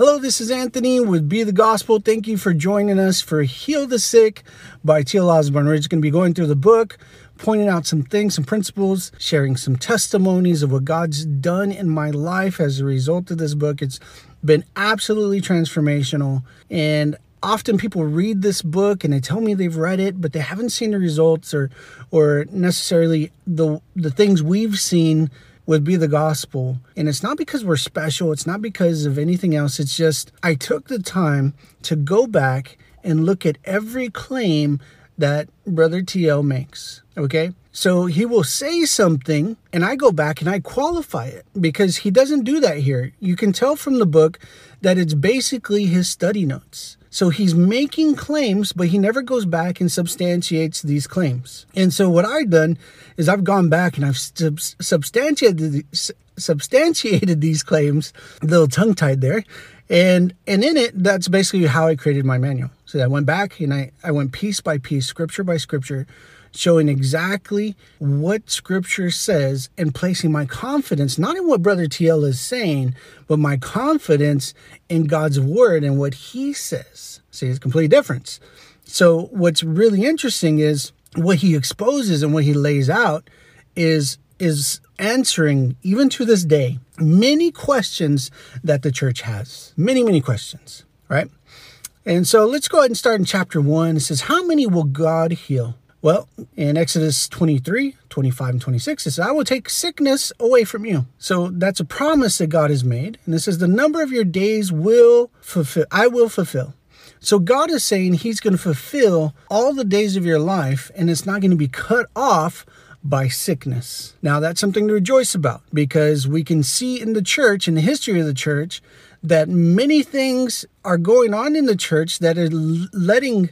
Hello, this is Anthony with Be the Gospel. Thank you for joining us for Heal the Sick by T.L. Osborn. We're just going to be going through the book, pointing out some things, some principles, sharing some testimonies of what God's done in my life as a result of this book. It's been absolutely transformational. And often people read this book and they tell me they've read it, but they haven't seen the results or or necessarily the the things we've seen would be the gospel. And it's not because we're special, it's not because of anything else. It's just I took the time to go back and look at every claim that Brother TL makes. Okay? So he will say something, and I go back and I qualify it because he doesn't do that here. You can tell from the book that it's basically his study notes. So he's making claims, but he never goes back and substantiates these claims. And so what I've done is I've gone back and I've sub- substantiated substantiated these claims, a little tongue tied there. And and in it, that's basically how I created my manual. So I went back and I, I went piece by piece, scripture by scripture, showing exactly what scripture says and placing my confidence not in what brother TL is saying, but my confidence in God's word and what he says. See, it's complete difference. So what's really interesting is what he exposes and what he lays out is is answering even to this day many questions that the church has. Many, many questions, right? And so let's go ahead and start in chapter 1. It says, How many will God heal? Well, in Exodus 23, 25, and 26, it says, I will take sickness away from you. So that's a promise that God has made. And it says, The number of your days will fulfill, I will fulfill. So God is saying He's going to fulfill all the days of your life, and it's not going to be cut off by sickness. Now, that's something to rejoice about because we can see in the church, in the history of the church, that many things are going on in the church that are letting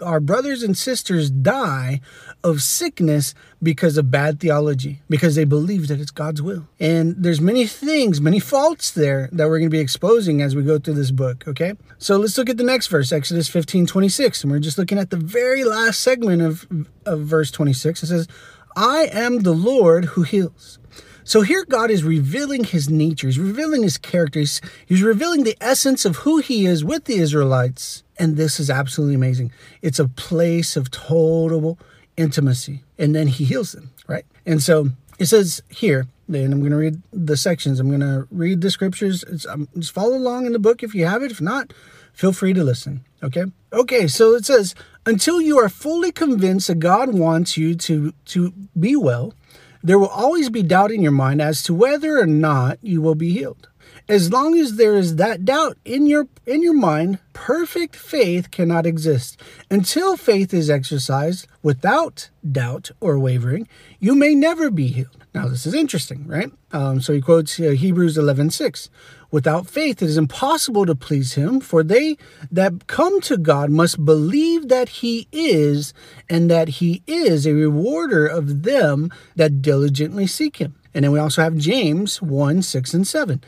our brothers and sisters die of sickness because of bad theology because they believe that it's God's will. And there's many things, many faults there that we're going to be exposing as we go through this book, okay? So let's look at the next verse, Exodus 15, 26. And we're just looking at the very last segment of, of verse 26. It says, I am the Lord who heals. So here God is revealing his nature, he's revealing his characters, he's revealing the essence of who he is with the Israelites. And this is absolutely amazing. It's a place of total intimacy. And then he heals them, right? And so it says here, and I'm going to read the sections. I'm going to read the scriptures. Um, just follow along in the book if you have it. If not, feel free to listen. Okay. Okay. So it says, until you are fully convinced that God wants you to, to be well, there will always be doubt in your mind as to whether or not you will be healed. As long as there is that doubt in your in your mind, perfect faith cannot exist. Until faith is exercised without doubt or wavering, you may never be healed. Now, this is interesting, right? Um, so he quotes uh, Hebrews 11 6. Without faith, it is impossible to please him, for they that come to God must believe that he is, and that he is a rewarder of them that diligently seek him. And then we also have James 1 6 and 7.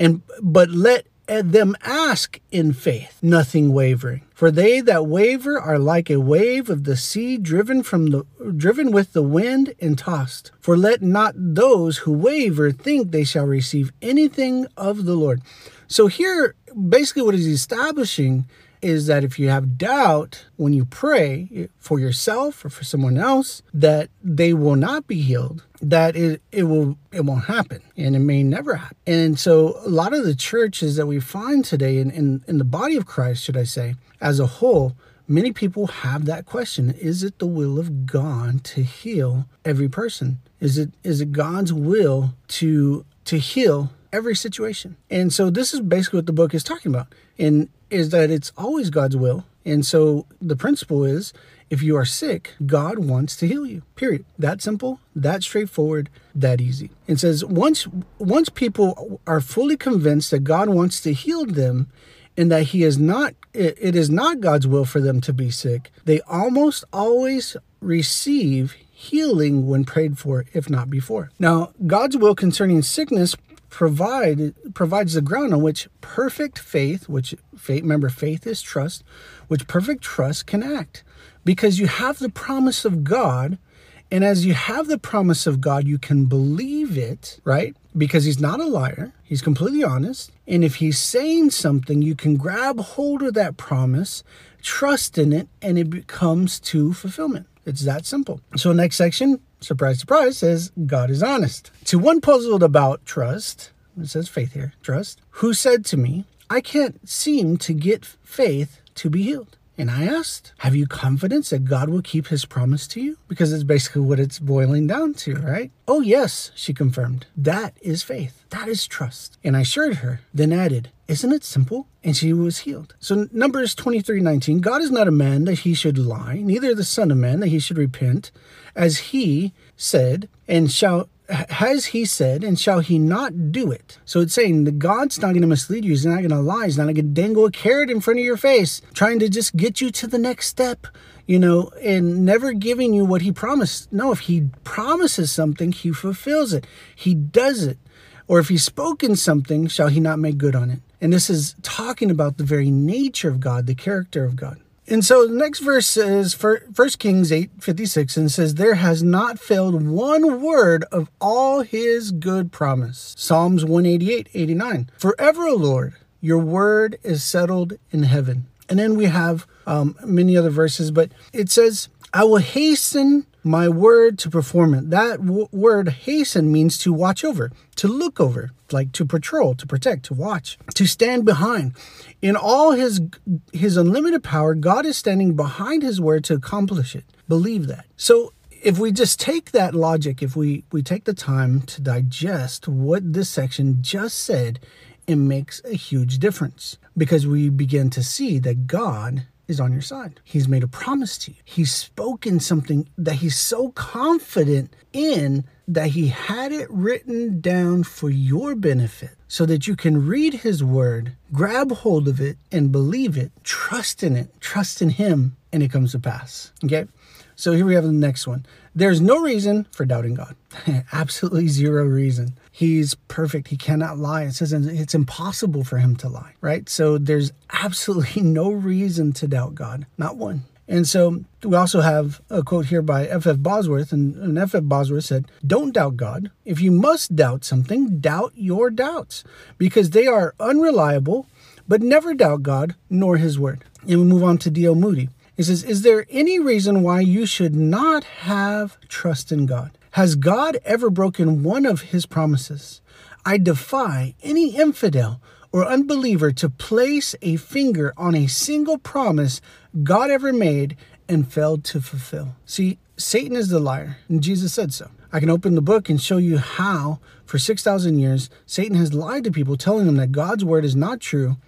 And but let them ask in faith, nothing wavering. For they that waver are like a wave of the sea driven from the driven with the wind and tossed. For let not those who waver think they shall receive anything of the Lord. So here basically what he's establishing is that if you have doubt when you pray for yourself or for someone else that they will not be healed that it, it will it won't happen and it may never happen. And so a lot of the churches that we find today in, in, in the body of christ should i say as a whole many people have that question. Is it the will of god to heal every person? Is it is it god's will to to heal every situation? And so this is basically what the book is talking about. And is that it's always God's will. And so the principle is if you are sick, God wants to heal you. Period. That simple, that straightforward, that easy. And says once once people are fully convinced that God wants to heal them and that he is not it is not God's will for them to be sick, they almost always receive healing when prayed for, if not before. Now, God's will concerning sickness provide provides the ground on which perfect faith, which faith remember faith is trust, which perfect trust can act. Because you have the promise of God, and as you have the promise of God, you can believe it, right? because he's not a liar. He's completely honest. And if he's saying something, you can grab hold of that promise, trust in it, and it comes to fulfillment. It's that simple. So, next section, surprise, surprise, says God is honest. To one puzzled about trust, it says faith here, trust, who said to me, I can't seem to get faith to be healed. And I asked, Have you confidence that God will keep his promise to you? Because it's basically what it's boiling down to, right? Oh, yes, she confirmed. That is faith. That is trust. And I assured her, then added, Isn't it simple? And she was healed. So Numbers 23 19, God is not a man that he should lie, neither the Son of Man that he should repent, as he said, and shall has he said, and shall he not do it? So it's saying the God's not going to mislead you. He's not going to lie. He's not going to dangle a carrot in front of your face, trying to just get you to the next step, you know, and never giving you what he promised. No, if he promises something, he fulfills it. He does it. Or if he's spoken something, shall he not make good on it? And this is talking about the very nature of God, the character of God. And so the next verse is First Kings 8 56 and says, There has not failed one word of all his good promise. Psalms 188 89. Forever, O Lord, your word is settled in heaven. And then we have um, many other verses, but it says, I will hasten my word to perform it. That w- word hasten means to watch over, to look over, like to patrol, to protect, to watch, to stand behind. In all his his unlimited power, God is standing behind his word to accomplish it. Believe that. So if we just take that logic, if we we take the time to digest what this section just said, it makes a huge difference because we begin to see that God is on your side. He's made a promise to you. He's spoken something that he's so confident in that he had it written down for your benefit so that you can read his word, grab hold of it, and believe it, trust in it, trust in him, and it comes to pass. Okay? So here we have the next one. There's no reason for doubting God. Absolutely zero reason. He's perfect. He cannot lie. It says it's impossible for him to lie, right? So there's absolutely no reason to doubt God, not one. And so we also have a quote here by F.F. F. Bosworth, and, and F. Bosworth said, Don't doubt God. If you must doubt something, doubt your doubts, because they are unreliable, but never doubt God nor his word. And we move on to D.L. Moody. He says, Is there any reason why you should not have trust in God? Has God ever broken one of his promises? I defy any infidel or unbeliever to place a finger on a single promise God ever made and failed to fulfill. See, Satan is the liar, and Jesus said so. I can open the book and show you how, for 6,000 years, Satan has lied to people, telling them that God's word is not true,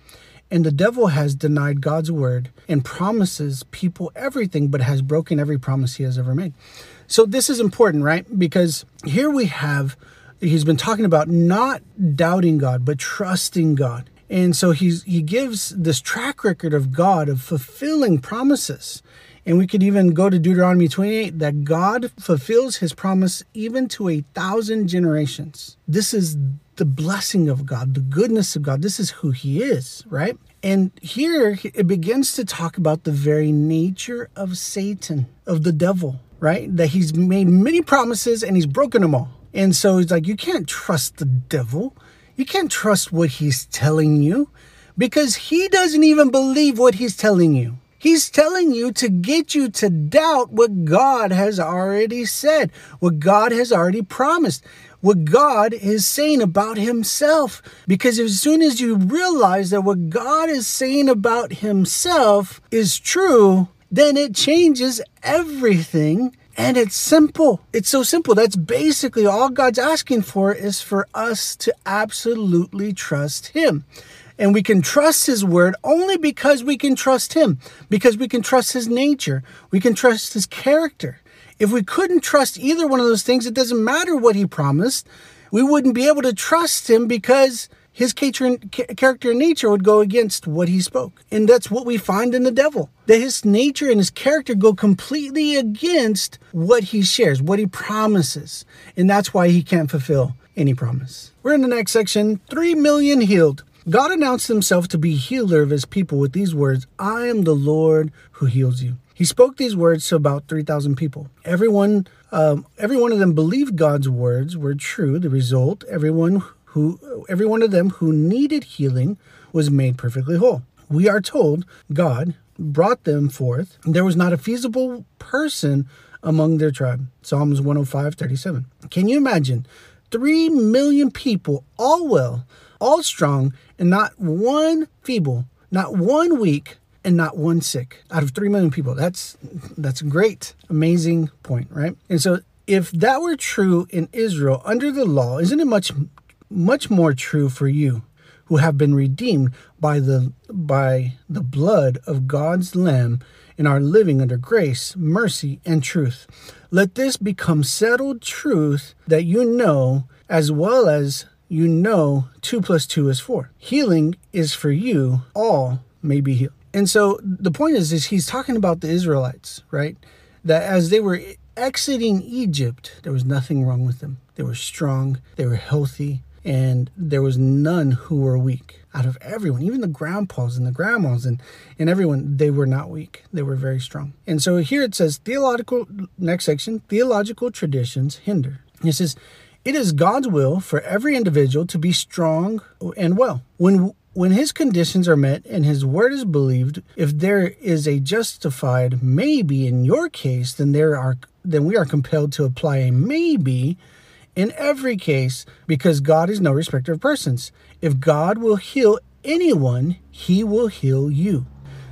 and the devil has denied God's word and promises people everything, but has broken every promise he has ever made. So, this is important, right? Because here we have he's been talking about not doubting God, but trusting God. And so he's he gives this track record of God of fulfilling promises. And we could even go to Deuteronomy 28 that God fulfills his promise even to a thousand generations. This is the blessing of God, the goodness of God. This is who he is, right? And here it begins to talk about the very nature of Satan, of the devil, right? That he's made many promises and he's broken them all. And so he's like, you can't trust the devil. You can't trust what he's telling you because he doesn't even believe what he's telling you. He's telling you to get you to doubt what God has already said, what God has already promised, what God is saying about himself. Because as soon as you realize that what God is saying about himself is true, then it changes everything and it's simple. It's so simple. That's basically all God's asking for is for us to absolutely trust Him. And we can trust His word only because we can trust Him, because we can trust His nature, we can trust His character. If we couldn't trust either one of those things, it doesn't matter what He promised. We wouldn't be able to trust Him because his character and nature would go against what he spoke. And that's what we find in the devil. That his nature and his character go completely against what he shares, what he promises. And that's why he can't fulfill any promise. We're in the next section 3 million healed. God announced himself to be healer of his people with these words I am the Lord who heals you. He spoke these words to about 3,000 people. Everyone, um, every one of them believed God's words were true. The result, everyone who, every one of them who needed healing was made perfectly whole. We are told God brought them forth. There was not a feasible person among their tribe. Psalms 105, 37. Can you imagine? Three million people, all well, all strong, and not one feeble, not one weak, and not one sick out of 3 million people. That's that's a great, amazing point, right? And so if that were true in Israel under the law, isn't it much much more true for you who have been redeemed by the by the blood of God's lamb and are living under grace, mercy, and truth. Let this become settled truth that you know as well as you know 2 plus 2 is 4. Healing is for you, all may be healed. And so the point is, is he's talking about the Israelites, right? That as they were exiting Egypt, there was nothing wrong with them. They were strong, they were healthy, and there was none who were weak out of everyone even the grandpas and the grandmas and, and everyone they were not weak they were very strong and so here it says theological next section theological traditions hinder it says it is god's will for every individual to be strong and well when when his conditions are met and his word is believed if there is a justified maybe in your case then there are then we are compelled to apply a maybe in every case because God is no respecter of persons. If God will heal anyone, he will heal you.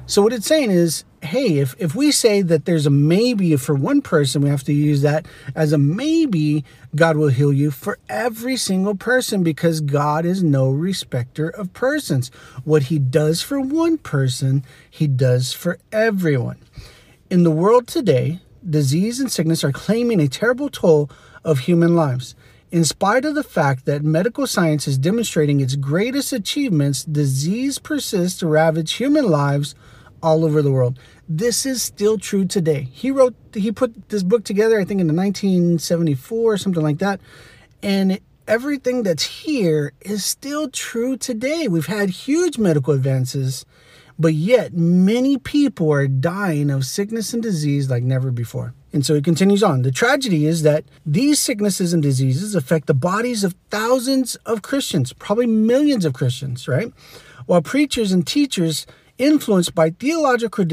So what it's saying is, hey, if, if we say that there's a maybe for one person, we have to use that as a maybe God will heal you for every single person because God is no respecter of persons. What he does for one person, he does for everyone. In the world today, disease and sickness are claiming a terrible toll of human lives. In spite of the fact that medical science is demonstrating its greatest achievements, disease persists to ravage human lives all over the world. This is still true today. He wrote, he put this book together, I think in 1974 or something like that. And everything that's here is still true today. We've had huge medical advances, but yet many people are dying of sickness and disease like never before. And so he continues on. The tragedy is that these sicknesses and diseases affect the bodies of thousands of Christians, probably millions of Christians, right? While preachers and teachers influenced by theological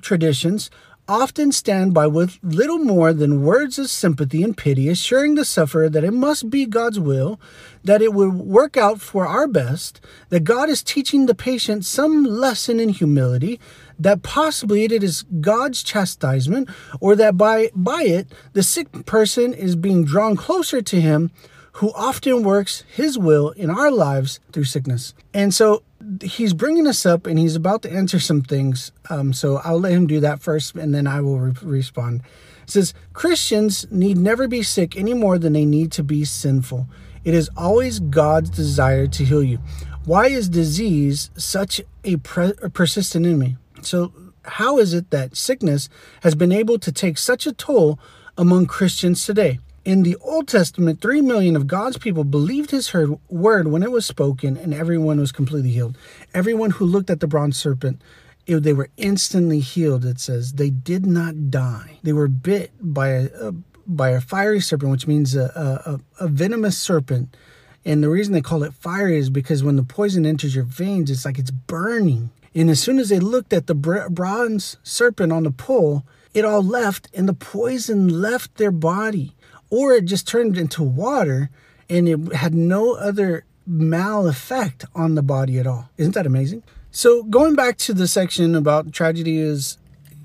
traditions often stand by with little more than words of sympathy and pity, assuring the sufferer that it must be God's will, that it will work out for our best, that God is teaching the patient some lesson in humility, that possibly it is God's chastisement, or that by, by it the sick person is being drawn closer to Him, who often works His will in our lives through sickness. And so he's bringing us up and he's about to answer some things. Um, so I'll let him do that first and then I will re- respond. It says Christians need never be sick any more than they need to be sinful. It is always God's desire to heal you. Why is disease such a, pre- a persistent enemy? So, how is it that sickness has been able to take such a toll among Christians today? In the Old Testament, three million of God's people believed his word when it was spoken, and everyone was completely healed. Everyone who looked at the bronze serpent, it, they were instantly healed. It says they did not die. They were bit by a, a by a fiery serpent, which means a, a, a venomous serpent. And the reason they call it fiery is because when the poison enters your veins, it's like it's burning. And as soon as they looked at the bronze serpent on the pole, it all left, and the poison left their body or it just turned into water and it had no other mal effect on the body at all. Isn't that amazing? So going back to the section about tragedy is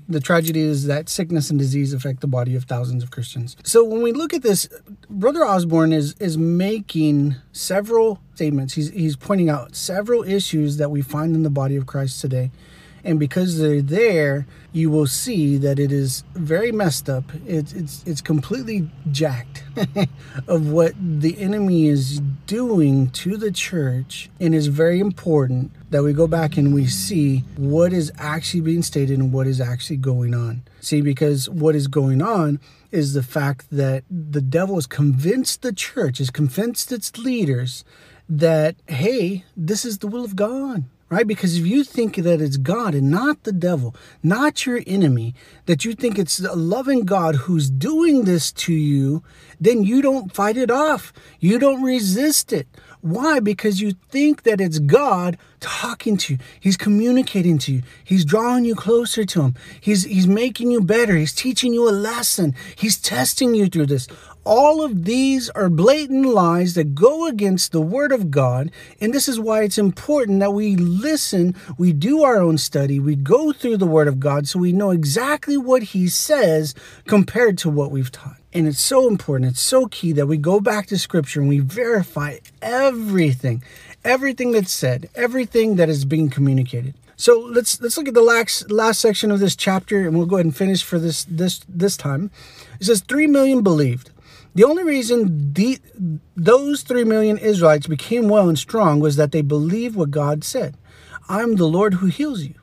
the tragedy is that sickness and disease affect the body of thousands of Christians. So when we look at this, Brother Osborn is is making several statements. He's he's pointing out several issues that we find in the body of Christ today and because they're there you will see that it is very messed up. It's it's it's completely jacked of what the enemy is doing to the church. And it's very important that we go back and we see what is actually being stated and what is actually going on. See because what is going on is the fact that the devil has convinced the church has convinced its leaders that hey this is the will of god right? Because if you think that it's God and not the devil, not your enemy, that you think it's a loving God who's doing this to you, then you don't fight it off. You don't resist it. Why? Because you think that it's God talking to you. He's communicating to you. He's drawing you closer to him. He's he's making you better. He's teaching you a lesson. He's testing you through this. All of these are blatant lies that go against the Word of God. And this is why it's important that we listen, we do our own study, we go through the Word of God so we know exactly what He says compared to what we've taught. And it's so important, it's so key that we go back to Scripture and we verify everything, everything that's said, everything that is being communicated. So let's let's look at the last last section of this chapter, and we'll go ahead and finish for this this this time. It says three million believed. The only reason the, those 3 million Israelites became well and strong was that they believed what God said I'm the Lord who heals you.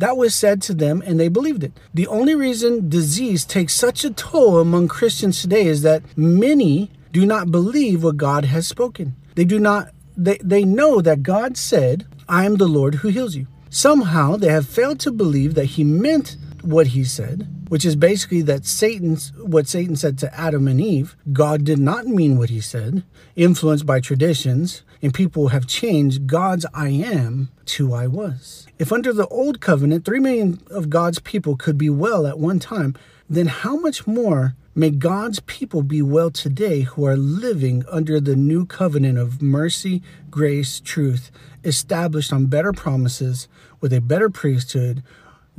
That was said to them and they believed it. The only reason disease takes such a toll among Christians today is that many do not believe what God has spoken. They do not they, they know that God said, I am the Lord who heals you. Somehow they have failed to believe that he meant what he said which is basically that Satan's what Satan said to Adam and Eve, God did not mean what he said, influenced by traditions, and people have changed God's I am to I was. If under the old covenant 3 million of God's people could be well at one time, then how much more may God's people be well today who are living under the new covenant of mercy, grace, truth, established on better promises with a better priesthood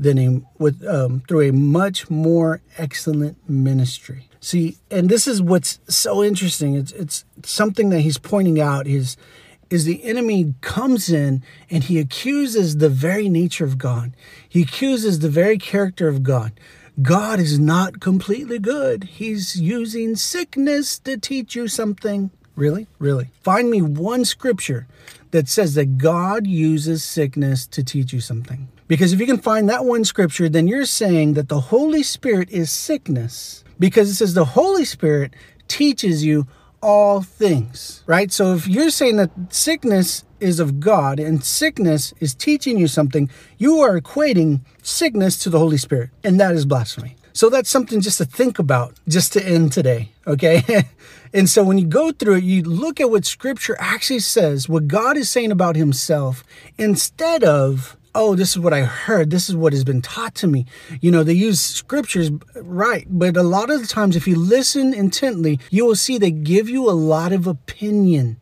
than a with um, through a much more excellent ministry. See, and this is what's so interesting. It's it's something that he's pointing out is is the enemy comes in and he accuses the very nature of God. He accuses the very character of God. God is not completely good. He's using sickness to teach you something. Really? Really? Find me one scripture that says that God uses sickness to teach you something. Because if you can find that one scripture, then you're saying that the Holy Spirit is sickness. Because it says the Holy Spirit teaches you all things, right? So if you're saying that sickness is of God and sickness is teaching you something, you are equating sickness to the Holy Spirit. And that is blasphemy. So that's something just to think about, just to end today, okay? and so when you go through it, you look at what scripture actually says, what God is saying about himself, instead of oh, this is what I heard. This is what has been taught to me. You know, they use scriptures, right. But a lot of the times, if you listen intently, you will see they give you a lot of opinion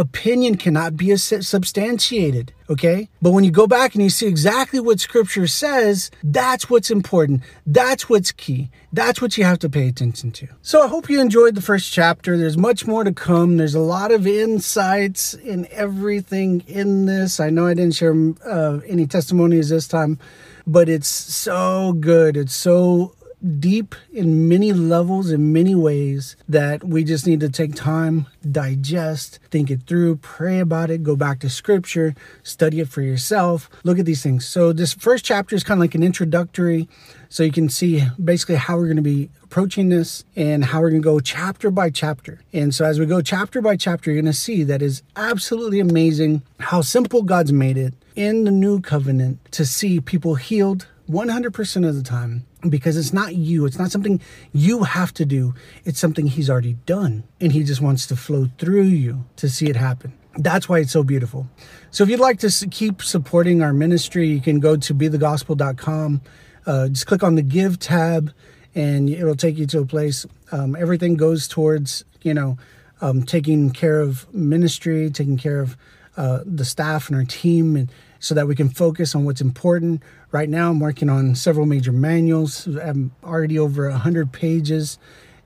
opinion cannot be substantiated, okay? But when you go back and you see exactly what scripture says, that's what's important. That's what's key. That's what you have to pay attention to. So I hope you enjoyed the first chapter. There's much more to come. There's a lot of insights in everything in this. I know I didn't share uh, any testimonies this time, but it's so good. It's so deep in many levels, in many ways, that we just need to take time, digest, think it through, pray about it, go back to scripture, study it for yourself, look at these things. So, this first chapter is kind of like an introductory, so you can see basically how we're going to be approaching this and how we're going to go chapter by chapter. And so, as we go chapter by chapter, you're going to see that is absolutely amazing how simple God's made it in the new covenant to see people healed 100% of the time because it's not you. It's not something you have to do. It's something he's already done. And he just wants to flow through you to see it happen. That's why it's so beautiful. So if you'd like to keep supporting our ministry, you can go to bethegospel.com. Uh, just click on the give tab and it'll take you to a place. Um, everything goes towards, you know, um, taking care of ministry, taking care of uh, the staff and our team and so that we can focus on what's important. Right now, I'm working on several major manuals. I'm already over 100 pages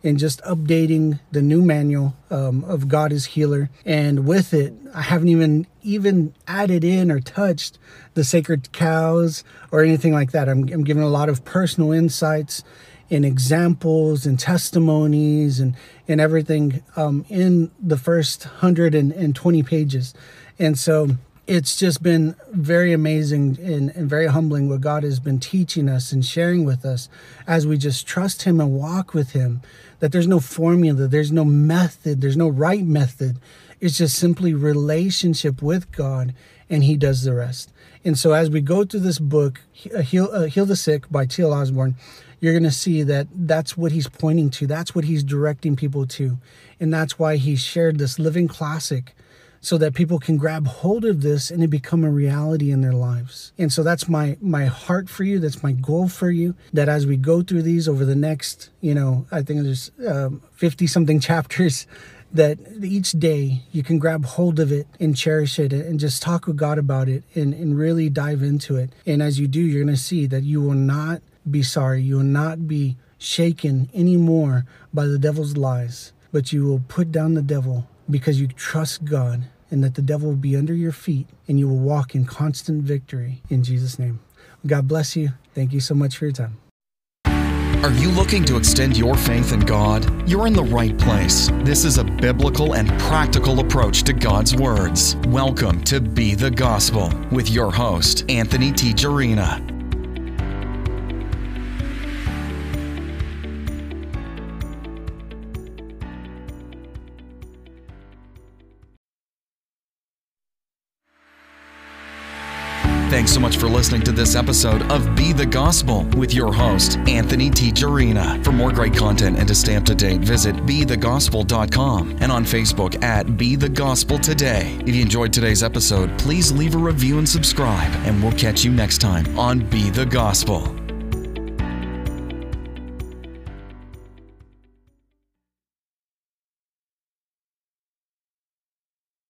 and just updating the new manual um, of God is Healer. And with it, I haven't even even added in or touched the sacred cows or anything like that. I'm, I'm giving a lot of personal insights and examples and testimonies and, and everything um, in the first 120 pages. And so it's just been very amazing and, and, very humbling what God has been teaching us and sharing with us as we just trust Him and walk with Him. That there's no formula, there's no method, there's no right method. It's just simply relationship with God, and He does the rest. And so as we go through this book, uh, Heal, uh, Heal the Sick by T.L. Osborn, you're going to see that that's what he's pointing to. That's what he's directing people to. And that's why he shared this living classic so that people can grab hold of this and it become a reality in their lives. And so that's my my heart for you. That's my goal for you. That as we go through these over the next, you know, I think there's 50 um, something chapters that each day you can grab hold of it and cherish it and just talk with God about it and, and really dive into it. And as you do, you're to see that you will not be sorry. You will not be shaken anymore by the devil's lies, but you will put down the devil because you trust God and that the devil will be under your feet and you will walk in constant victory in Jesus' name. God bless you. Thank you so much for your time. Are you looking to extend your faith in God? You're in the right place. This is a biblical and practical approach to God's words. Welcome to Be the Gospel with your host, Anthony T. Jarina. Thanks so much for listening to this episode of Be the Gospel with your host, Anthony T. Jarina. For more great content and to stay up to date, visit BeTheGospel.com and on Facebook at Be the Gospel Today. If you enjoyed today's episode, please leave a review and subscribe, and we'll catch you next time on Be the Gospel.